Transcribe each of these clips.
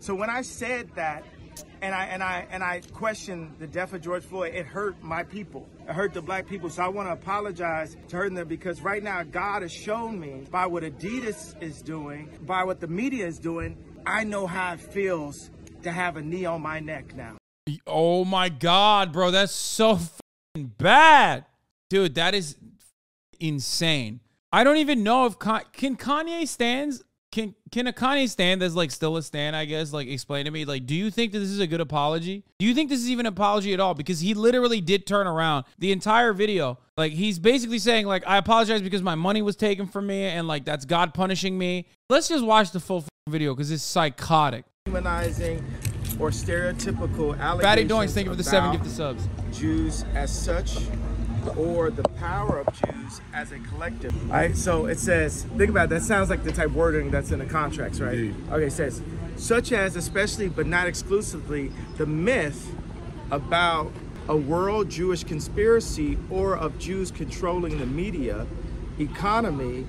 So when I said that, and I and I and I questioned the death of George Floyd, it hurt my people. It hurt the black people. So I want to apologize to hurting them because right now God has shown me by what Adidas is doing, by what the media is doing, I know how it feels to have a knee on my neck now. Oh my god, bro, that's so bad. Dude, that is insane. I don't even know if Con- can Kanye stands can can a Kanye stand that's like still a stand, I guess? Like explain to me. Like, do you think that this is a good apology? Do you think this is even an apology at all? Because he literally did turn around the entire video. Like he's basically saying, like, I apologize because my money was taken from me and like that's God punishing me. Let's just watch the full video because it's psychotic. Humanizing or stereotypical allegations. Fatty Doinks, thank you for the seven about gifted subs. Jews as such or the power of Jews as a collective. All right, so it says, think about it, that sounds like the type wording that's in the contracts, right? Okay, it says, such as especially but not exclusively the myth about a world Jewish conspiracy or of Jews controlling the media, economy,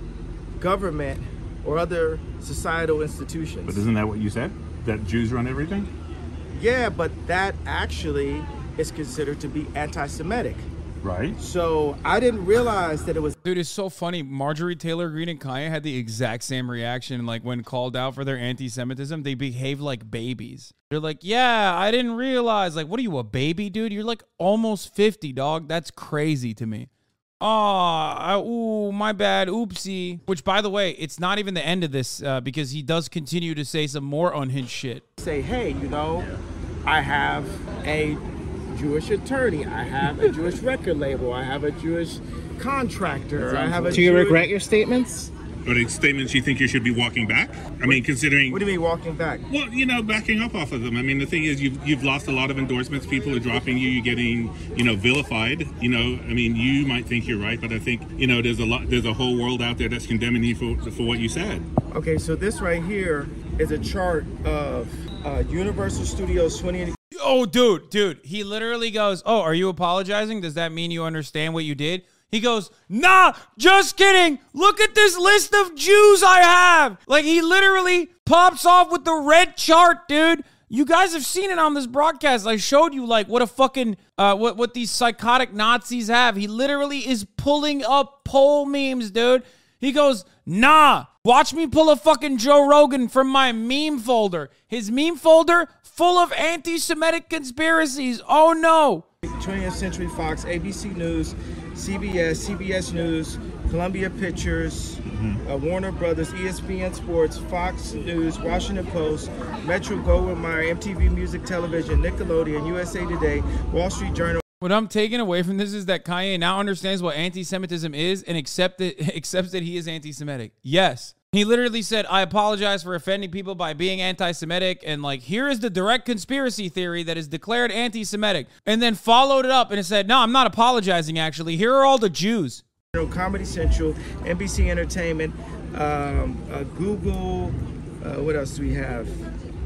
government, or other societal institutions. But isn't that what you said? That Jews run everything? Yeah, but that actually is considered to be anti-Semitic. Right. So I didn't realize that it was Dude, it's so funny. Marjorie Taylor Greene and Kanye had the exact same reaction. Like when called out for their anti-Semitism, they behave like babies. They're like, "Yeah, I didn't realize." Like, what are you, a baby, dude? You're like almost fifty, dog. That's crazy to me. Oh, ooh, my bad. Oopsie. Which, by the way, it's not even the end of this uh, because he does continue to say some more unhinged shit. say, hey, you know, I have a Jewish attorney, I have a Jewish record label, I have a Jewish contractor, I have a Do you Jewish- regret your statements? Are the statements you think you should be walking back? I mean, considering. What do you mean walking back? Well, you know, backing up off of them. I mean, the thing is, you've you've lost a lot of endorsements. People are dropping you. You're getting, you know, vilified. You know, I mean, you might think you're right, but I think, you know, there's a lot. There's a whole world out there that's condemning you for for what you said. Okay, so this right here is a chart of uh, Universal Studios 20 Oh, dude, dude. He literally goes, Oh, are you apologizing? Does that mean you understand what you did? He goes, Nah, just kidding. Look at this list of Jews I have. Like, he literally pops off with the red chart, dude. You guys have seen it on this broadcast. I showed you like what a fucking uh what what these psychotic Nazis have. He literally is pulling up poll memes, dude. He goes, "Nah, watch me pull a fucking Joe Rogan from my meme folder. His meme folder full of anti-Semitic conspiracies. Oh no." 20th Century Fox, ABC News, CBS, CBS News, Columbia Pictures, uh, Warner Brothers, ESPN Sports, Fox News, Washington Post, Metro Goldwyn Mayer, MTV Music Television, Nickelodeon, USA Today, Wall Street Journal. What I'm taking away from this is that Kanye now understands what anti-Semitism is and accept it, accepts that he is anti-Semitic. Yes. He literally said, I apologize for offending people by being anti Semitic. And, like, here is the direct conspiracy theory that is declared anti Semitic. And then followed it up and it said, No, I'm not apologizing, actually. Here are all the Jews. Comedy Central, NBC Entertainment, um, uh, Google, uh, what else do we have?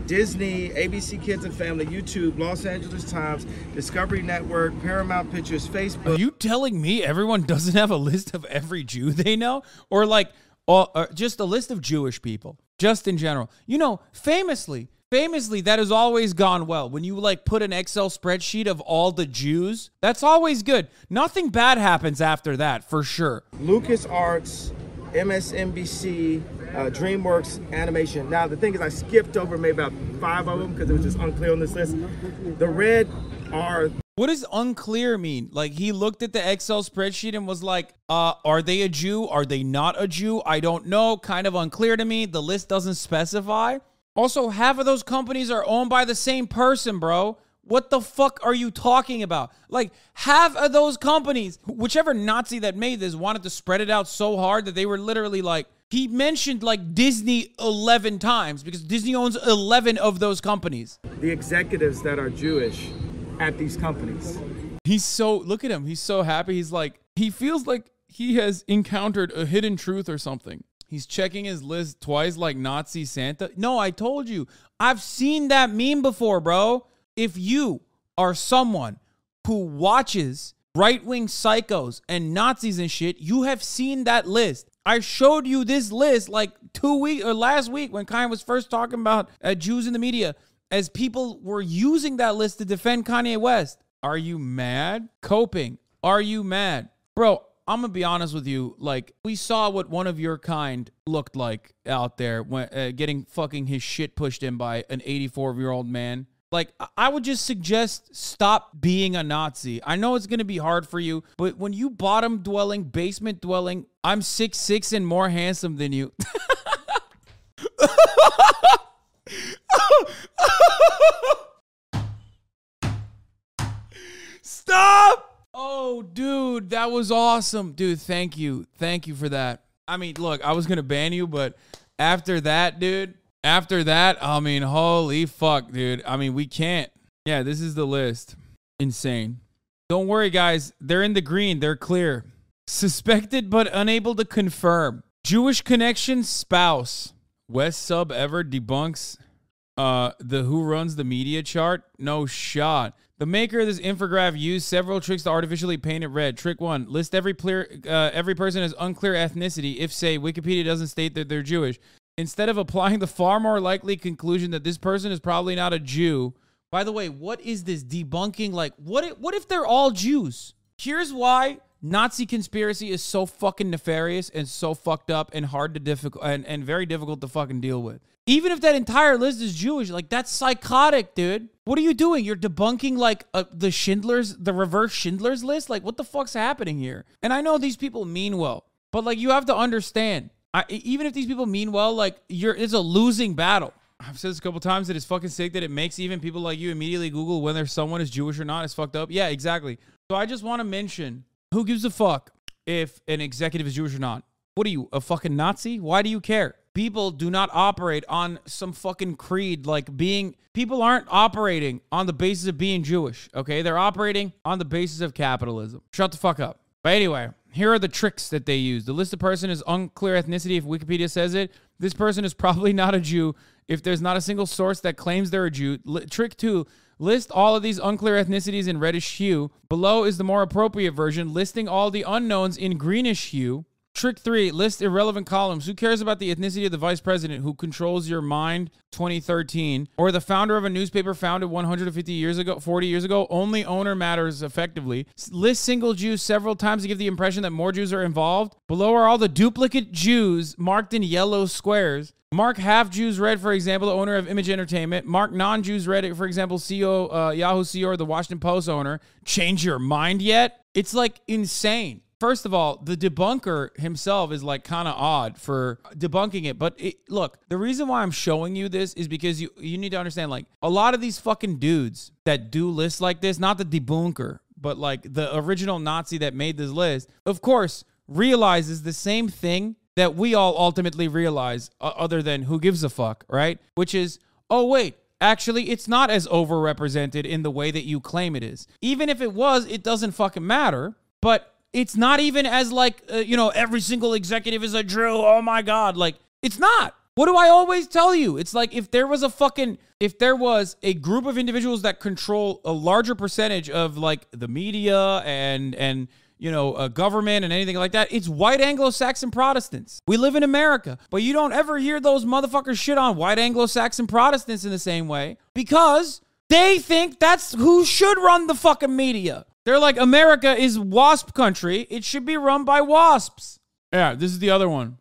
Disney, ABC Kids and Family, YouTube, Los Angeles Times, Discovery Network, Paramount Pictures, Facebook. Are you telling me everyone doesn't have a list of every Jew they know? Or, like, or just a list of Jewish people, just in general? You know, famously, famously, that has always gone well. When you, like, put an Excel spreadsheet of all the Jews, that's always good. Nothing bad happens after that, for sure. Lucas Arts, MSNBC, uh, DreamWorks Animation. Now the thing is, I skipped over maybe about five of them because it was just unclear on this list. The red are What does unclear mean? Like he looked at the Excel spreadsheet and was like, uh, are they a Jew? Are they not a Jew? I don't know. Kind of unclear to me. The list doesn't specify. Also, half of those companies are owned by the same person, bro. What the fuck are you talking about? Like, half of those companies, whichever Nazi that made this wanted to spread it out so hard that they were literally like, he mentioned like Disney 11 times because Disney owns 11 of those companies. the executives that are Jewish at these companies. He's so look at him. He's so happy. He's like he feels like he has encountered a hidden truth or something. He's checking his list twice like Nazi Santa. No, I told you. I've seen that meme before, bro. If you are someone who watches right-wing psychos and Nazis and shit, you have seen that list. I showed you this list like two weeks or last week when Kanye was first talking about uh, Jews in the media as people were using that list to defend Kanye West. Are you mad? Coping. Are you mad? Bro, I'm gonna be honest with you. Like, we saw what one of your kind looked like out there when uh, getting fucking his shit pushed in by an 84 year old man. Like, I would just suggest stop being a Nazi. I know it's gonna be hard for you, but when you bottom dwelling, basement dwelling, I'm six six and more handsome than you. Stop! Oh, dude, that was awesome. Dude, thank you. Thank you for that. I mean, look, I was going to ban you, but after that, dude, after that, I mean, holy fuck, dude. I mean, we can't. Yeah, this is the list. Insane. Don't worry, guys. They're in the green. They're clear. Suspected but unable to confirm. Jewish connection spouse. West sub ever debunks uh the who runs the media chart. No shot. The maker of this infograph used several tricks to artificially paint it red. Trick one: list every clear, uh, every person as unclear ethnicity if, say, Wikipedia doesn't state that they're Jewish. Instead of applying the far more likely conclusion that this person is probably not a Jew. By the way, what is this debunking? Like, what? If, what if they're all Jews? Here's why Nazi conspiracy is so fucking nefarious and so fucked up and hard to difficult and, and very difficult to fucking deal with. Even if that entire list is Jewish, like that's psychotic, dude. What are you doing? You're debunking like uh, the Schindler's, the reverse Schindler's list. Like, what the fuck's happening here? And I know these people mean well, but like you have to understand, I, even if these people mean well, like you're, it's a losing battle. I've said this a couple times that it's fucking sick that it makes even people like you immediately Google whether someone is Jewish or not. It's fucked up. Yeah, exactly. So I just want to mention who gives a fuck if an executive is Jewish or not? What are you, a fucking Nazi? Why do you care? People do not operate on some fucking creed like being, people aren't operating on the basis of being Jewish, okay? They're operating on the basis of capitalism. Shut the fuck up. But anyway, here are the tricks that they use. The listed person is unclear ethnicity if Wikipedia says it. This person is probably not a Jew if there's not a single source that claims they're a Jew. L- trick two, list all of these unclear ethnicities in reddish hue. Below is the more appropriate version, listing all the unknowns in greenish hue. Trick three, list irrelevant columns. Who cares about the ethnicity of the vice president who controls your mind 2013 or the founder of a newspaper founded 150 years ago, 40 years ago? Only owner matters effectively. List single Jews several times to give the impression that more Jews are involved. Below are all the duplicate Jews marked in yellow squares. Mark half Jews red, for example, the owner of Image Entertainment. Mark non Jews red, for example, CEO, uh, Yahoo CEO or the Washington Post owner. Change your mind yet? It's like insane. First of all, the debunker himself is like kind of odd for debunking it. But it, look, the reason why I'm showing you this is because you you need to understand like a lot of these fucking dudes that do lists like this, not the debunker, but like the original Nazi that made this list, of course, realizes the same thing that we all ultimately realize, uh, other than who gives a fuck, right? Which is, oh wait, actually it's not as overrepresented in the way that you claim it is. Even if it was, it doesn't fucking matter. But it's not even as like, uh, you know, every single executive is a Jew. Oh my God. Like, it's not. What do I always tell you? It's like if there was a fucking, if there was a group of individuals that control a larger percentage of like the media and, and, you know, a government and anything like that. It's white Anglo-Saxon Protestants. We live in America, but you don't ever hear those motherfuckers shit on white Anglo-Saxon Protestants in the same way because they think that's who should run the fucking media. They're like, America is wasp country. It should be run by wasps. Yeah, this is the other one.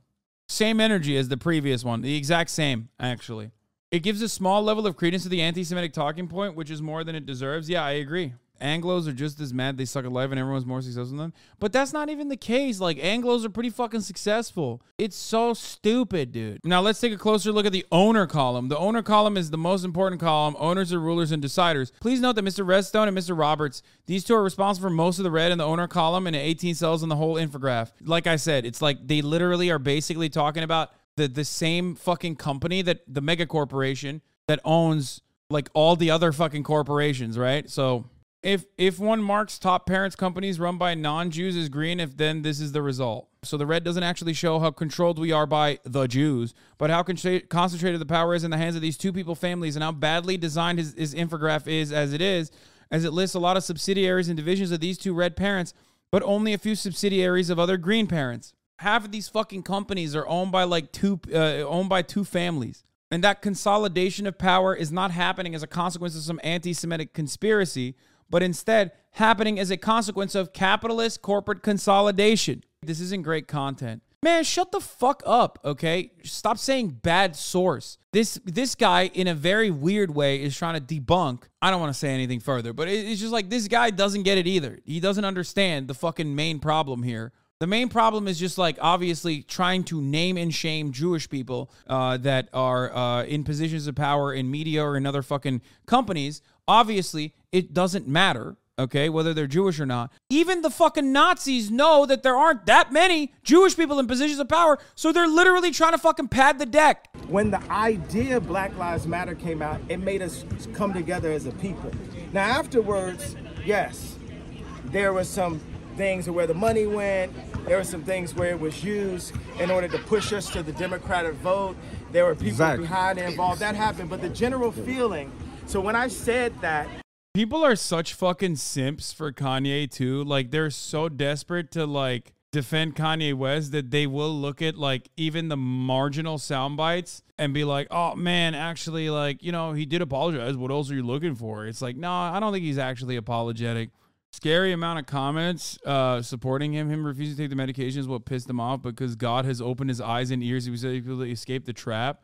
Same energy as the previous one. The exact same, actually. It gives a small level of credence to the anti Semitic talking point, which is more than it deserves. Yeah, I agree. Anglos are just as mad they suck at life and everyone's more successful than them. But that's not even the case. Like Anglos are pretty fucking successful. It's so stupid, dude. Now let's take a closer look at the owner column. The owner column is the most important column. Owners are rulers and deciders. Please note that Mr. Redstone and Mr. Roberts, these two are responsible for most of the red in the owner column and 18 cells in the whole infograph. Like I said, it's like they literally are basically talking about the the same fucking company that the mega corporation that owns like all the other fucking corporations, right? So if if one marks top parents companies run by non-Jews as green, if then this is the result. So the red doesn't actually show how controlled we are by the Jews, but how con- concentrated the power is in the hands of these two people families, and how badly designed his, his infograph is as it is, as it lists a lot of subsidiaries and divisions of these two red parents, but only a few subsidiaries of other green parents. Half of these fucking companies are owned by like two, uh, owned by two families. And that consolidation of power is not happening as a consequence of some anti Semitic conspiracy, but instead happening as a consequence of capitalist corporate consolidation. This isn't great content. Man, shut the fuck up, okay? Stop saying bad source. This this guy in a very weird way is trying to debunk. I don't want to say anything further, but it's just like this guy doesn't get it either. He doesn't understand the fucking main problem here. The main problem is just like obviously trying to name and shame Jewish people uh, that are uh, in positions of power in media or in other fucking companies. Obviously, it doesn't matter okay, whether they're Jewish or not. Even the fucking Nazis know that there aren't that many Jewish people in positions of power, so they're literally trying to fucking pad the deck. When the idea of Black Lives Matter came out, it made us come together as a people. Now, afterwards, yes, there were some things where the money went. There were some things where it was used in order to push us to the Democratic vote. There were people exactly. behind it involved. That happened. But the general feeling, so when I said that, People are such fucking simps for Kanye too. Like they're so desperate to like defend Kanye West that they will look at like even the marginal sound bites and be like, "Oh man, actually like, you know, he did apologize. What else are you looking for?" It's like, "No, nah, I don't think he's actually apologetic." Scary amount of comments uh, supporting him. Him refusing to take the medication is what pissed him off because God has opened his eyes and ears. He was able to escape the trap.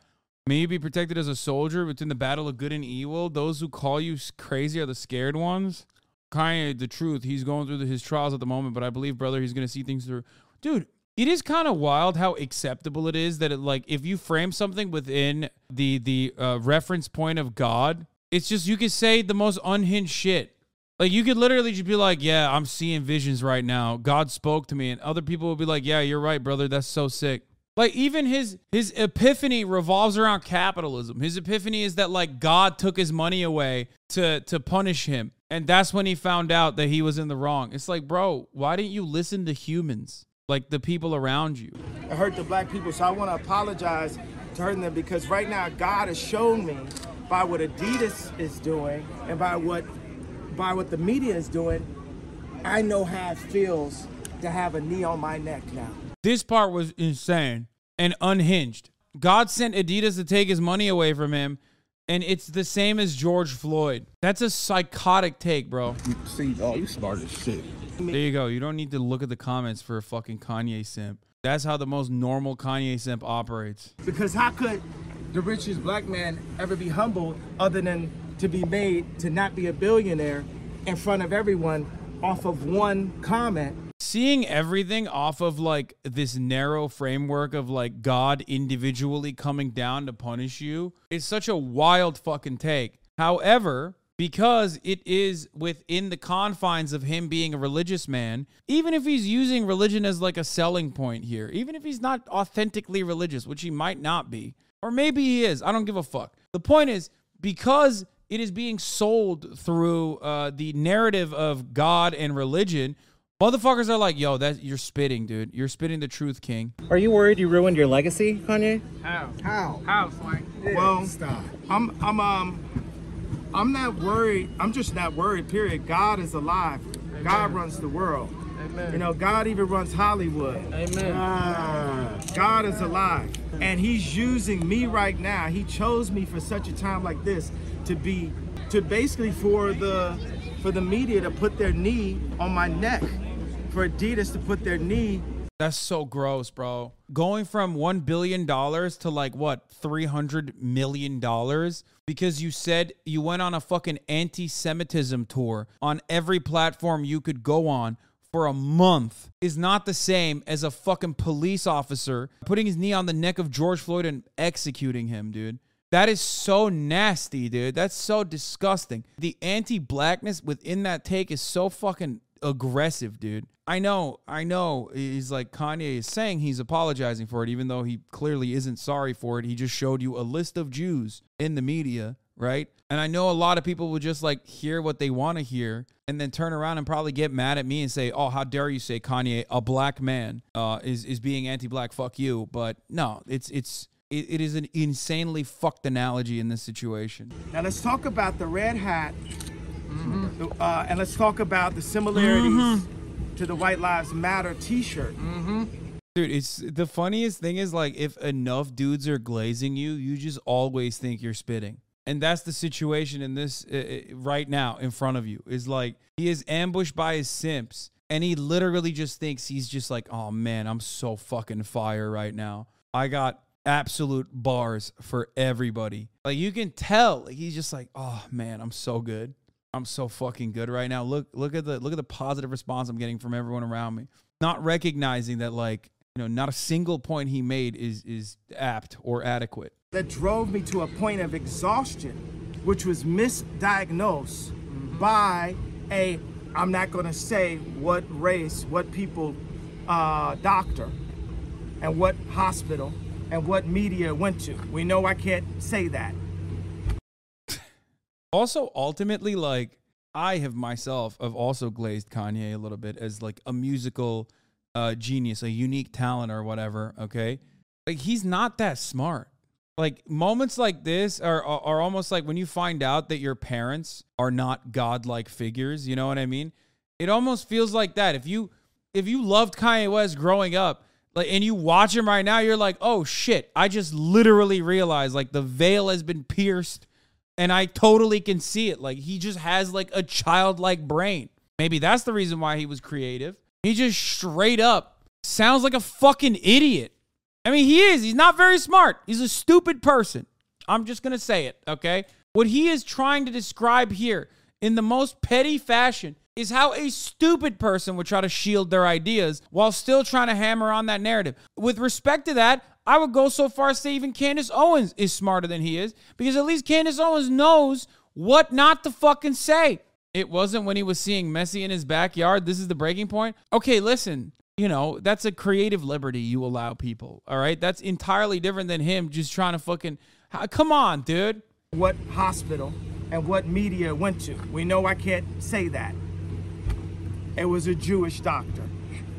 May you be protected as a soldier within the battle of good and evil. Those who call you crazy are the scared ones. Kanye, the truth, he's going through his trials at the moment, but I believe, brother, he's going to see things through. Dude, it is kind of wild how acceptable it is that it like if you frame something within the the uh, reference point of God, it's just you could say the most unhinged shit. Like you could literally just be like, "Yeah, I'm seeing visions right now. God spoke to me," and other people will be like, "Yeah, you're right, brother. That's so sick." Like even his his epiphany revolves around capitalism. His epiphany is that like God took his money away to to punish him. And that's when he found out that he was in the wrong. It's like, bro, why didn't you listen to humans? Like the people around you. It hurt the black people. So I want to apologize to hurting them because right now God has shown me by what Adidas is doing and by what by what the media is doing, I know how it feels to have a knee on my neck now. This part was insane and unhinged. God sent Adidas to take his money away from him, and it's the same as George Floyd. That's a psychotic take, bro. See, oh, you smart as shit. There you go. You don't need to look at the comments for a fucking Kanye simp. That's how the most normal Kanye simp operates. Because how could the richest black man ever be humble other than to be made to not be a billionaire in front of everyone off of one comment seeing everything off of like this narrow framework of like God individually coming down to punish you is such a wild fucking take. However, because it is within the confines of him being a religious man, even if he's using religion as like a selling point here, even if he's not authentically religious, which he might not be, or maybe he is, I don't give a fuck. The point is, because it is being sold through uh, the narrative of God and religion, Motherfuckers are like, yo, that you're spitting, dude. You're spitting the truth, King. Are you worried you ruined your legacy, Kanye? How? How? How, Swank? Yeah, well, stop. I'm I'm um I'm not worried. I'm just not worried, period. God is alive. Amen. God runs the world. Amen. You know, God even runs Hollywood. Amen. Ah. God is alive. And he's using me right now. He chose me for such a time like this to be to basically for the for the media to put their knee on my neck for Adidas to put their knee. That's so gross, bro. Going from $1 billion to like what, $300 million because you said you went on a fucking anti Semitism tour on every platform you could go on for a month is not the same as a fucking police officer putting his knee on the neck of George Floyd and executing him, dude. That is so nasty, dude. That's so disgusting. The anti blackness within that take is so fucking aggressive, dude. I know, I know. He's like Kanye is saying he's apologizing for it, even though he clearly isn't sorry for it. He just showed you a list of Jews in the media, right? And I know a lot of people will just like hear what they want to hear and then turn around and probably get mad at me and say, "Oh, how dare you say Kanye, a black man, uh, is is being anti-black? Fuck you." But no, it's it's it, it is an insanely fucked analogy in this situation. Now let's talk about the red hat, mm-hmm. uh, and let's talk about the similarities. Mm-hmm to the White Lives Matter T-shirt. Mm-hmm. Dude, it's the funniest thing is like if enough dudes are glazing you, you just always think you're spitting. And that's the situation in this uh, uh, right now in front of you. Is like he is ambushed by his simps and he literally just thinks he's just like, "Oh man, I'm so fucking fire right now. I got absolute bars for everybody." Like you can tell like, he's just like, "Oh man, I'm so good. I'm so fucking good right now. Look look at the look at the positive response I'm getting from everyone around me." Not recognizing that like you know, not a single point he made is is apt or adequate. That drove me to a point of exhaustion, which was misdiagnosed by a I'm not going to say what race, what people, uh, doctor, and what hospital, and what media went to. We know I can't say that. Also, ultimately, like I have myself have also glazed Kanye a little bit as like a musical uh, genius, a unique talent or whatever. Okay, like he's not that smart. Like moments like this are, are are almost like when you find out that your parents are not godlike figures. You know what I mean? It almost feels like that. If you if you loved Kanye West growing up, like and you watch him right now, you're like, oh shit! I just literally realized like the veil has been pierced, and I totally can see it. Like he just has like a childlike brain. Maybe that's the reason why he was creative. He just straight up sounds like a fucking idiot. I mean, he is. He's not very smart. He's a stupid person. I'm just going to say it, okay? What he is trying to describe here in the most petty fashion is how a stupid person would try to shield their ideas while still trying to hammer on that narrative. With respect to that, I would go so far as to say even Candace Owens is smarter than he is because at least Candace Owens knows what not to fucking say. It wasn't when he was seeing Messi in his backyard. This is the breaking point. Okay, listen, you know, that's a creative liberty you allow people. All right. That's entirely different than him just trying to fucking. Come on, dude. What hospital and what media went to. We know I can't say that. It was a Jewish doctor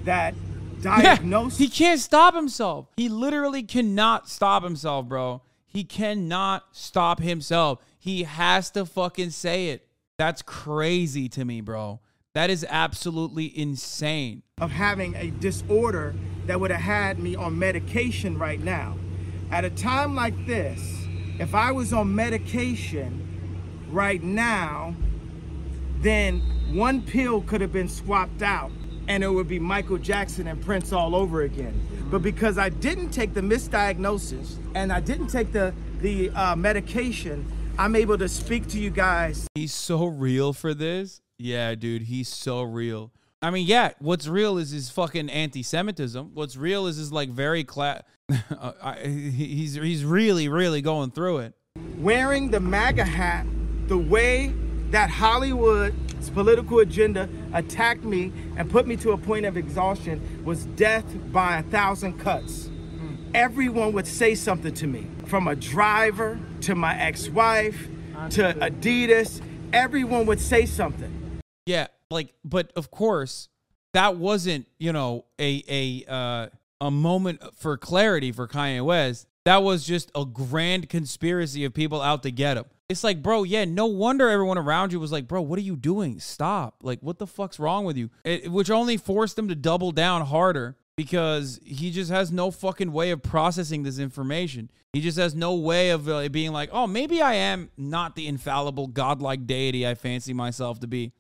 that diagnosed. Yeah, he can't stop himself. He literally cannot stop himself, bro. He cannot stop himself. He has to fucking say it. That's crazy to me, bro. That is absolutely insane. Of having a disorder that would have had me on medication right now. At a time like this, if I was on medication right now, then one pill could have been swapped out and it would be Michael Jackson and Prince all over again. But because I didn't take the misdiagnosis and I didn't take the, the uh, medication, I'm able to speak to you guys. He's so real for this. Yeah, dude, he's so real. I mean, yeah, what's real is his fucking anti-Semitism. What's real is his like very class. uh, he's he's really really going through it. Wearing the MAGA hat, the way that Hollywood's political agenda attacked me and put me to a point of exhaustion was death by a thousand cuts. Everyone would say something to me, from a driver to my ex-wife to Adidas. Everyone would say something. Yeah, like, but of course, that wasn't you know a a uh, a moment for clarity for Kanye West. That was just a grand conspiracy of people out to get him. It's like, bro, yeah, no wonder everyone around you was like, bro, what are you doing? Stop. Like, what the fuck's wrong with you? It, which only forced him to double down harder because he just has no fucking way of processing this information. He just has no way of uh, being like, oh, maybe I am not the infallible godlike deity I fancy myself to be.